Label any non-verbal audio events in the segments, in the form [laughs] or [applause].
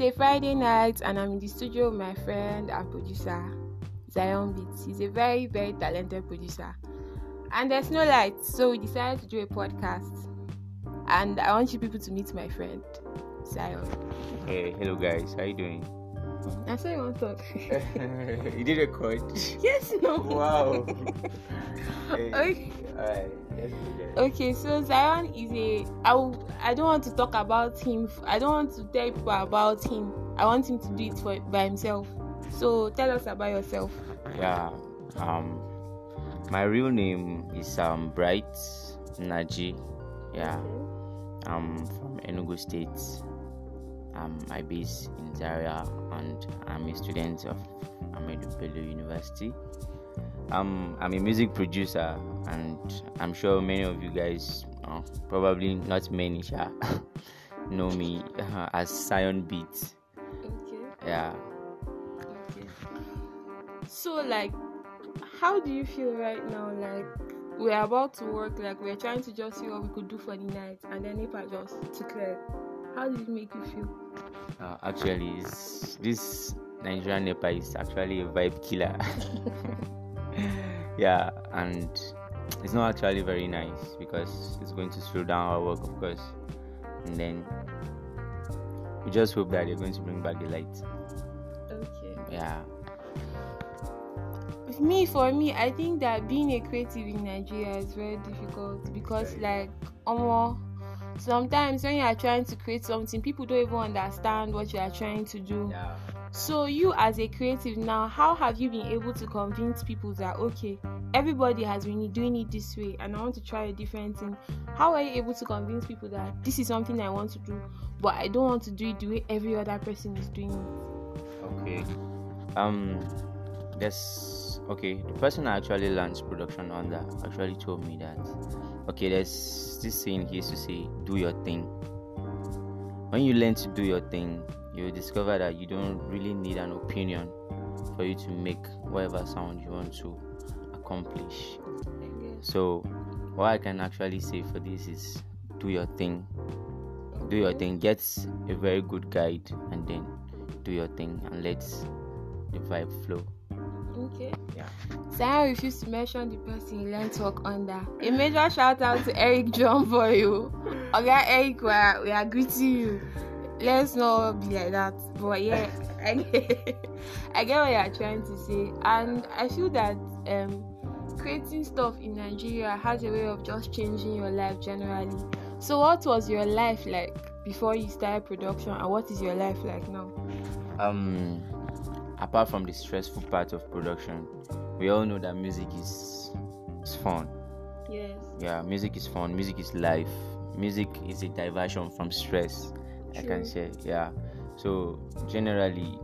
It's a Friday night, and I'm in the studio with my friend and producer, Scion Beats. He's a very, very talented producer. And there's no light, so we decided to do a podcast. And I want you people to meet my friend, Scion. Hey, hello guys, how you doing? I saw you want to talk. you did record? yes, no. Wow. [laughs] Hey, Okay. Alright, let's do that. Okay, so Scion is a. I, don't want to talk about him. f- I don't want to tell people about him. I want him to do it for by himself. So tell us about yourself. Yeah, um, my real name is um Bright Naji. Yeah, I'm from Enugu State. Um, I base in Zaria, and I'm a student of Ahmadu Bello University. Um, I'm a music producer, and I'm sure many of you guys, uh, probably not many, [laughs] sha, know me uh, as Scion Beat. Okay. Yeah. Okay. So like, how do you feel right now? Like we're about to work. Like we're trying to just see what we could do for the night, and then if I just took like. How did it make you feel? Uh, actually, it's, this Nigerian NEPA is actually a vibe killer. [laughs] yeah, and it's not actually very nice because it's going to slow down our work, of course. And then we just hope that they're going to bring back the light. Okay. Yeah, With me, for me, I think that being a creative in Nigeria is very difficult because, like, almost sometimes when you are trying to create something, people don't even understand what you are trying to do. yeah. So, you as a creative now, how have you been able to convince people that okay, everybody has been doing it this way, and I want to try a different thing? How are you able to convince people that this is something I want to do, but I don't want to do it the way every other person is doing it? Okay. Um, there's okay. The person I actually learned production under actually told me that okay, there's this saying he used to say, "Do your thing." When you learn to do your thing, you discover that you don't really need an opinion for you to make whatever sound you want to accomplish. So, what I can actually say for this is, do your thing. Do your thing. Get a very good guide, and then do your thing, and let the vibe flow. Okay. Yeah. Scion refused to mention the person he learned to work under. A major shout out to Eric John for you. Okay, Eric, we are, we are greeting you. Let's not be like that. But yeah, [laughs] I get, I get what you are trying to say. And I feel that um, creating stuff in Nigeria has a way of just changing your life generally. So, what was your life like before you started production, and what is your life like now? Um, apart from the stressful part of production, we all know that music is is fun. Yes. Yeah, music is fun. Music is life. Music is a diversion from stress. I can say, yeah. So generally,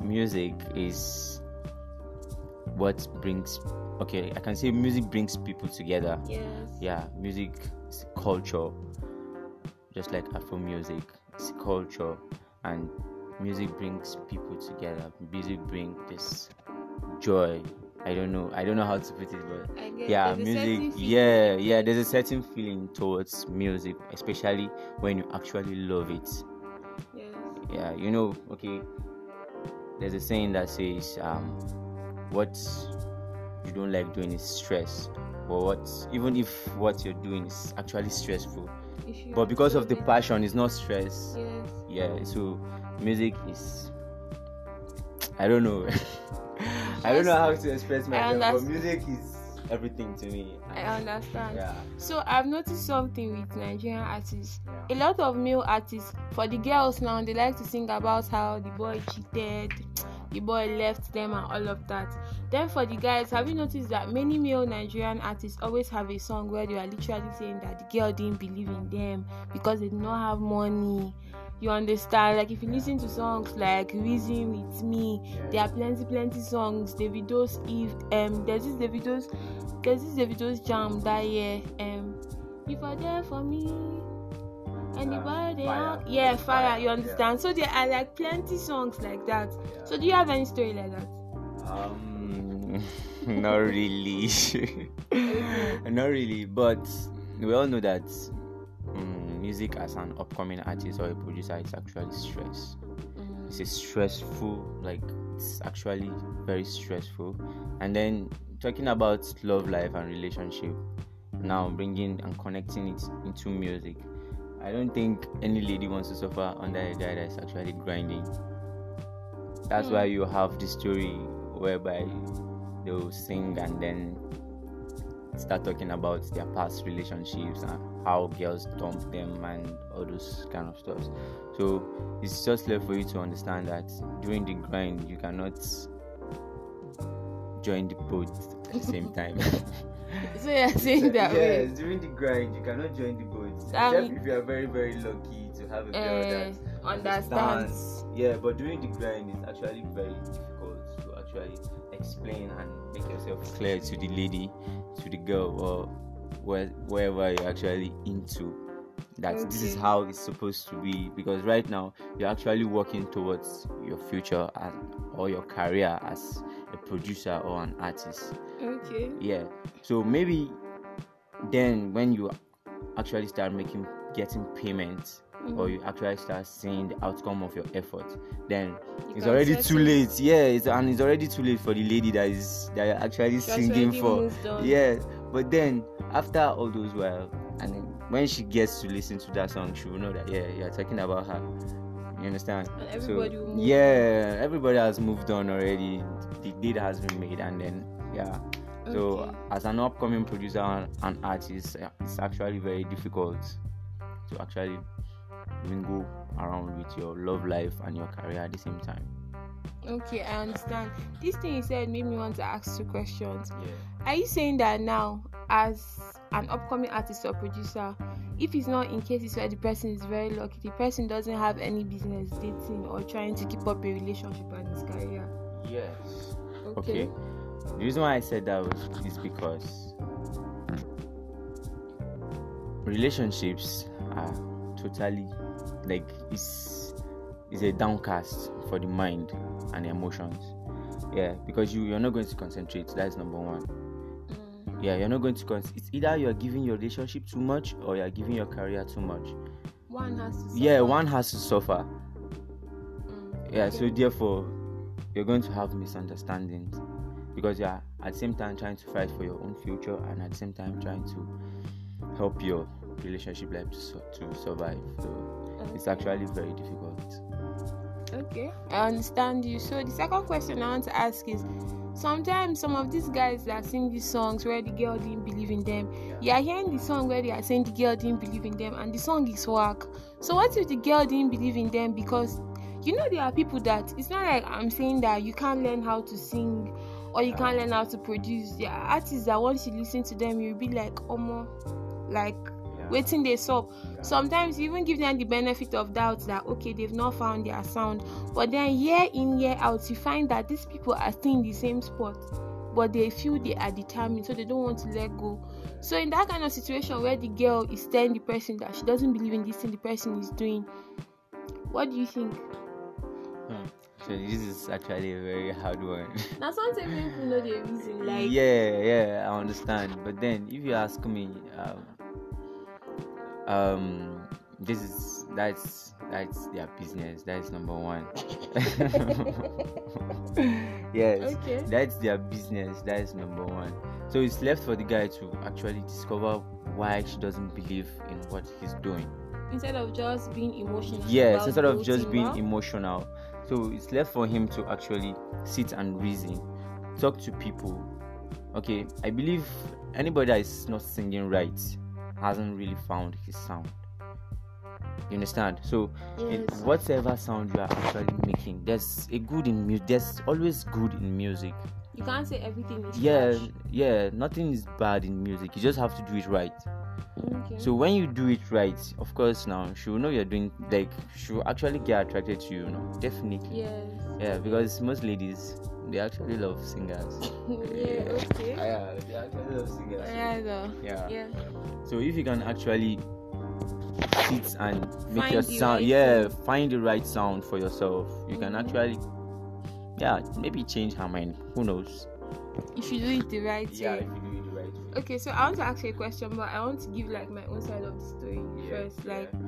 music is what brings. Okay, I can say music brings people together. Yes. Yeah, music is culture, just like Afro music. It's culture, and music brings people together. Music brings this joy. I don't know. I don't know how to put it, but yeah there's a certain music yeah yeah there's a certain feeling towards music especially when you actually love it Yes. yeah you know okay there's a saying that says um what you don't like doing is stress but what even if what you're doing is actually stressful You but because of the passion it's not stress Yes. yeah so music is i don't know [laughs] i don't know how to express myself but music is everything to me I understand. yeah So I've noticed something with Nigerian artists. A lot of male artists, for the girls now, they like to sing about how the boy cheated, the boy left them, and all of that. Then for the guys, have you noticed that many male Nigerian artists always have a song where they are literally saying that the girl didn't believe in them because they did not have money. You understand? Like if you listen to songs like Reason with Me, there are plenty, plenty songs. Davido's Eve, um, there's this Davido's, there's this Davido's jam that year, um, if are there for me, and the boy they Fire. are, yeah, fire. You understand? So there are like plenty songs like that. So do you have any story like that? Um, [laughs] not [laughs] really. not really, but we all know that um, music as an upcoming artist or a producer is actually stress. Mm. It's a stressful, like it's actually very stressful. And then talking about love life and relationship, now bringing and connecting it into music. I don't think any lady wants to suffer under a guy that's actually grinding. That's Hmm. why you have the story whereby they'll sing and then start talking about their past relationships and how girls dump them and all those kind of stuff. So it's just left for you to understand that during the grind you cannot join the boat at the same [laughs] time. [laughs] [laughs] So you're saying that way. yes, during the grind you cannot join the boat. Except if you are very very lucky to have a girl Uh, that understands. yeah, but during the grind, it's actually very difficult to actually explain and make yourself clear to the lady, to the girl, or where, wherever you're actually into. That this is how it's supposed to be because right now you're actually working towards your future and or your career as a producer or an artist. Okay. Yeah. So maybe then when you actually start making getting payments or Mhm. you actually start seeing the outcome of your effort, then You it's already too it. late. Yeah, it's, and it's already too late for the lady that is that you're actually She singing for. Yeah, but then after all those while, and then when she gets to listen to that song, she will know that yeah, you're talking about her. You understand? And everybody will move on. yeah, everybody has moved on already. The deed has been made, and then yeah. So Okay. as an upcoming producer and and artist, it's actually very difficult to actually mingle around with your love life and your career at the same time. Okay, I understand. This thing you said made me want to ask two questions. Yeah. Are you saying that now, as an upcoming artist or producer, if it's not in cases where the person is very lucky, the person doesn't have any business dating or trying to keep up a relationship and his career? Yes. Okay. Okay. The reason why I said that was is because relationships are totally like it's it's a downcast for the mind and emotions. Yeah, because you you're not going to concentrate. That's number one. Yeah, you're not going to con- It's either you're giving your relationship too much or you're giving your career too much. one has to. Yeah, suffer. one has to suffer. Mm, yeah okay. so therefore you're going to have misunderstandings because you're at the same time trying to fight for your own future and at the same time trying to help your relationship life to, to survive so it's actually very difficult Okay, I understand you. So the second question I want to ask is sometimes some of these guys that sing these songs where the girl didn't believe in them, you are hearing the song where they are saying the girl didn't believe in them and the song is whack. So what if the girl didn't believe in them because you know there are people that it's not like I'm saying that you can't learn how to sing or you can't learn how to produce. There are artists that once you listen to them you'll be like, Omo, like yeah. Waiting they sup. Sometimes you even give them the benefit of doubt that okay they've not found their sound, but then year in year out you find that these people are still in the same spot, but they feel they are determined, so they don't want to let go. So in that kind of situation where the girl is telling the person that she doesn't believe in this thing the person is doing, what do you think? Hmm. so this is actually a very hard one [laughs] Now sometimes people know the reason, like yeah yeah i understand but then if you ask me um um this is that's that's their business. That's number one. [laughs] Yes. Okay. that's their business. That's number one. So it's left for the guy to actually discover why she doesn't believe in what he's doing. Instead of just being emotional. yes instead of just being thing, emotional. So it's left for him to actually sit and reason talk to people. Okay i believe anybody that is not singing right hasn't really found his sound you understand so Yes. whatever sound you are actually making there's a good in music there's always good in music you can't say everything is yeah trash. yeah nothing is bad in music you just have to do it right Okay. so when you do it right of course now she will know you're doing like she will actually get attracted to you, you know definitely yes. yeah because most ladies they actually love singers [laughs] yeah. Okay. yeah they actually love singers Yeah. though. yeah Yeah. so if you can actually sit and make Find your sound right yeah sound. find the right sound for yourself you can Mhm. actually yeah maybe change her mind who knows If you do it the right way. yeah if you do it the right way Okay, so I want to ask you a question, but I want to give like my own side of the story Yeah, first. Like, yeah.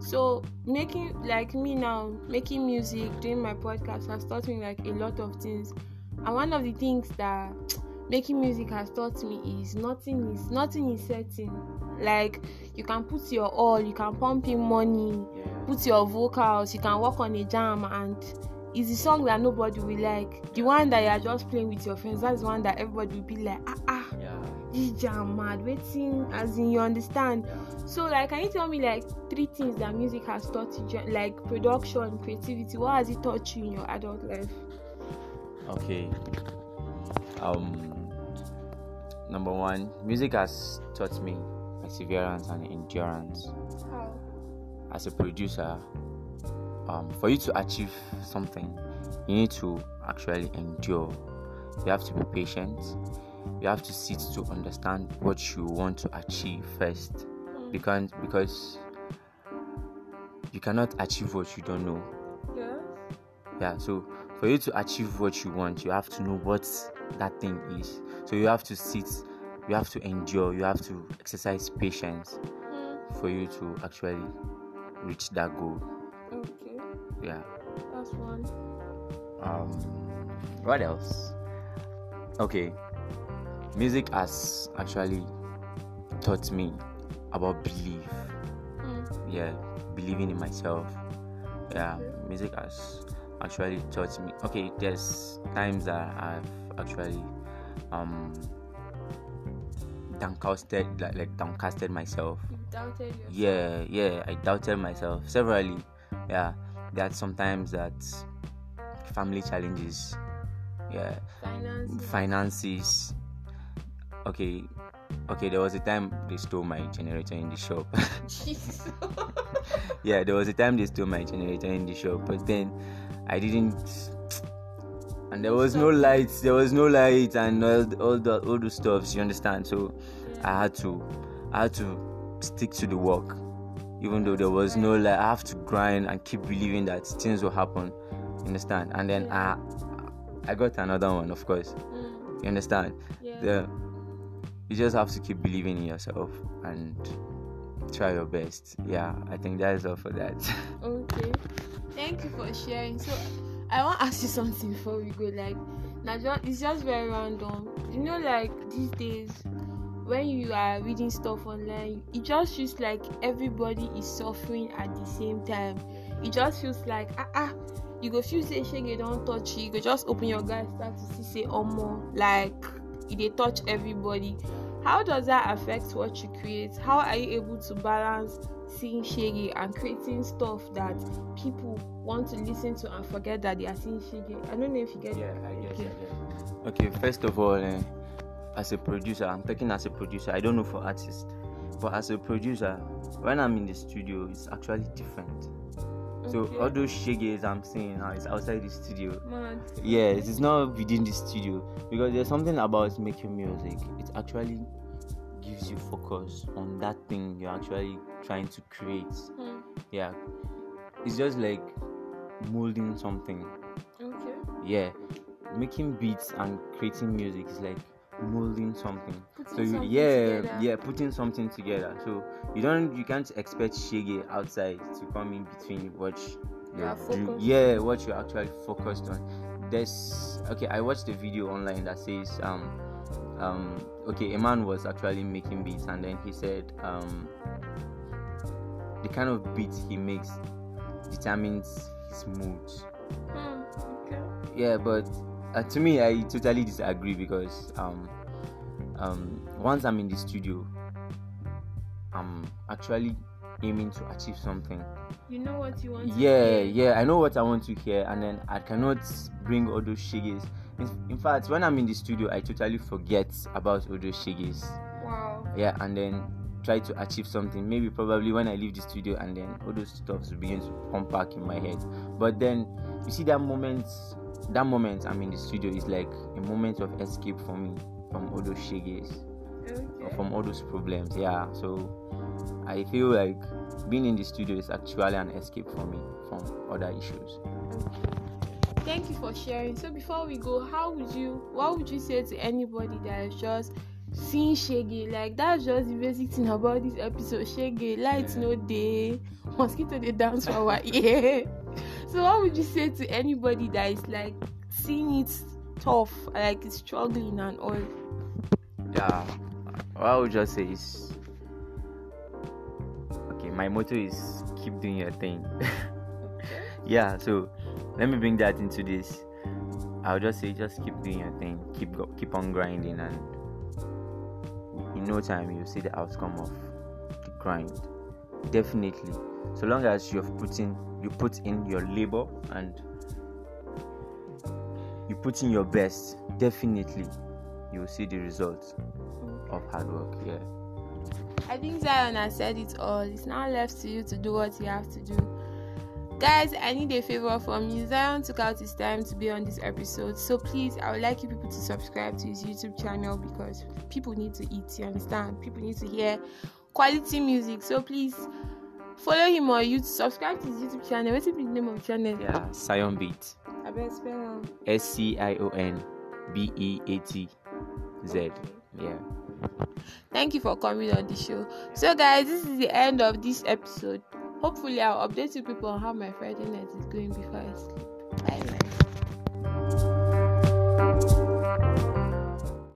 So making like me now, making music, doing my podcast has taught me like a lot of things. And one of the things that [tsk] making music has taught me is nothing is nothing is certain. Like you can put your all, you can pump in money, put your vocals, you can work on a jam and it's the song that nobody will like. The one that you are just playing with your friends, that's the one that everybody will be like, ah ah, Yeah. This jam mad, waiting as in you understand. So like can you tell me like three things that music has taught you like production, creativity, what has it taught you in your adult life? Okay. Um. Number one, music has taught me perseverance and endurance. How? As a producer, um, for you to achieve something, you need to actually endure. You have to be patient. You have to sit to understand what you want to achieve first, because because you cannot achieve what you don't know. Yes. Yeah, so for you to achieve what you want, you have to know what that thing is. So you have to sit, you have to endure, you have to exercise patience Mm, for you to actually reach that goal. okay, Yeah. that's one. Um what else? Okay. Music has actually taught me about belief. Mm, Yeah, believing in myself. Yeah, music has actually taught me. Okay, there's times that I've actually um downcasted like, like downcasted myself. you doubted yourself. Yeah, yeah, I doubted myself severally. Yeah, there's sometimes that family challenges. Yeah, Finances. finances. Okay, okay. There was a time they stole my generator in the shop. [laughs] Yeah, there was a time they stole my generator in the shop, but then I didn't. And there was no lights. There was no light and all the, all the all the stuffs. You understand? So I had to, I had to stick to the work, even though there was no light. I have to grind and keep believing that things will happen. You understand? And then I, I got another one, of course. Mm, You understand? yeah. the you just have to keep believing in yourself and try your best yeah i think that is all for that [laughs] Okay. Thank you for sharing. So I want to ask you something before we go. Like, now it's just very random. You know, like these days when you are reading stuff online, it just feels like everybody is suffering at the same time. It just feels like ah ah. You go feel say shege don't touch you. You go just open your guys start to see say omo like it dey touch everybody. How does that affect what you create? How are you able to balance seeing shege and creating stuff that people want to listen to and forget that they are seeing shege? I don't know if you get it. Okay. okay first of all eh, as a producer i'm talking as a producer i don't know for artists but as a producer when i'm in the studio it's actually different so Okay. all those sheges i'm seeing now is outside the studio Man. yeah it is not within the studio because there's something about making music it actually gives you focus on that thing you're actually trying to create Hmm. yeah it's just like molding something Okay. yeah making beats and creating music is like molding something Putting so you, something yeah together. yeah putting something together so you don't you can't expect shege outside to come in between what You do- yeah what you're actually focused on there's okay i watched a video online that says um um okay a man was actually making beats and then he said um the kind of beats he makes determines his mood Hmm. Okay. yeah but uh, to me i totally disagree because um um once i'm in the studio i'm actually aiming to achieve something You know what you want. to yeah hear. yeah i know what i want to hear and then i cannot bring all those sheges in, in fact when i'm in the studio i totally forget about all those sheges Wow. yeah and then try to achieve something maybe probably when i leave the studio and then all those stuffs begin to come back in my head but then you see that moment that moment i'm in the studio is like a moment of escape for me from all those sheges or Okay. from all those problems yeah. So i feel like being in the studio is actually an escape for me from other issues. Thank you for sharing. So before we go, how would you what would you say to anybody that is just seeing shege like that's just the basic thing about this episode. Shege light no dey mosquito dey dance for our ear [laughs] so what would you say to anybody that is like seeing it tough like it's struggling and all Yeah, what I would just say is okay. My motto is keep doing your thing. [laughs] yeah, so let me bring that into this. I'll just say just keep doing your thing, keep keep on grinding, and in no time you'll see the outcome of the grind. Definitely, so long as you've put in you put in your labor and you put in your best, definitely you will see the results of hard work. Yeah. I think Scion has said it all. It's now left to you to do what you have to do. Guys, I need a favor from you. Scion took out his time to be on this episode. So please, I would like you people to subscribe to his YouTube channel because people need to eat, you understand? People need to hear quality music. So please follow him on YouTube. Subscribe to his YouTube channel. What's the name of the channel? Yeah. Scion Beat. I bet spell. S C I O N B E A T Z. Yeah. Thank you for coming on the show. So, guys, this is the end of this episode. Hopefully, I'll update you people on how my Friday night is going before I sleep. Bye bye.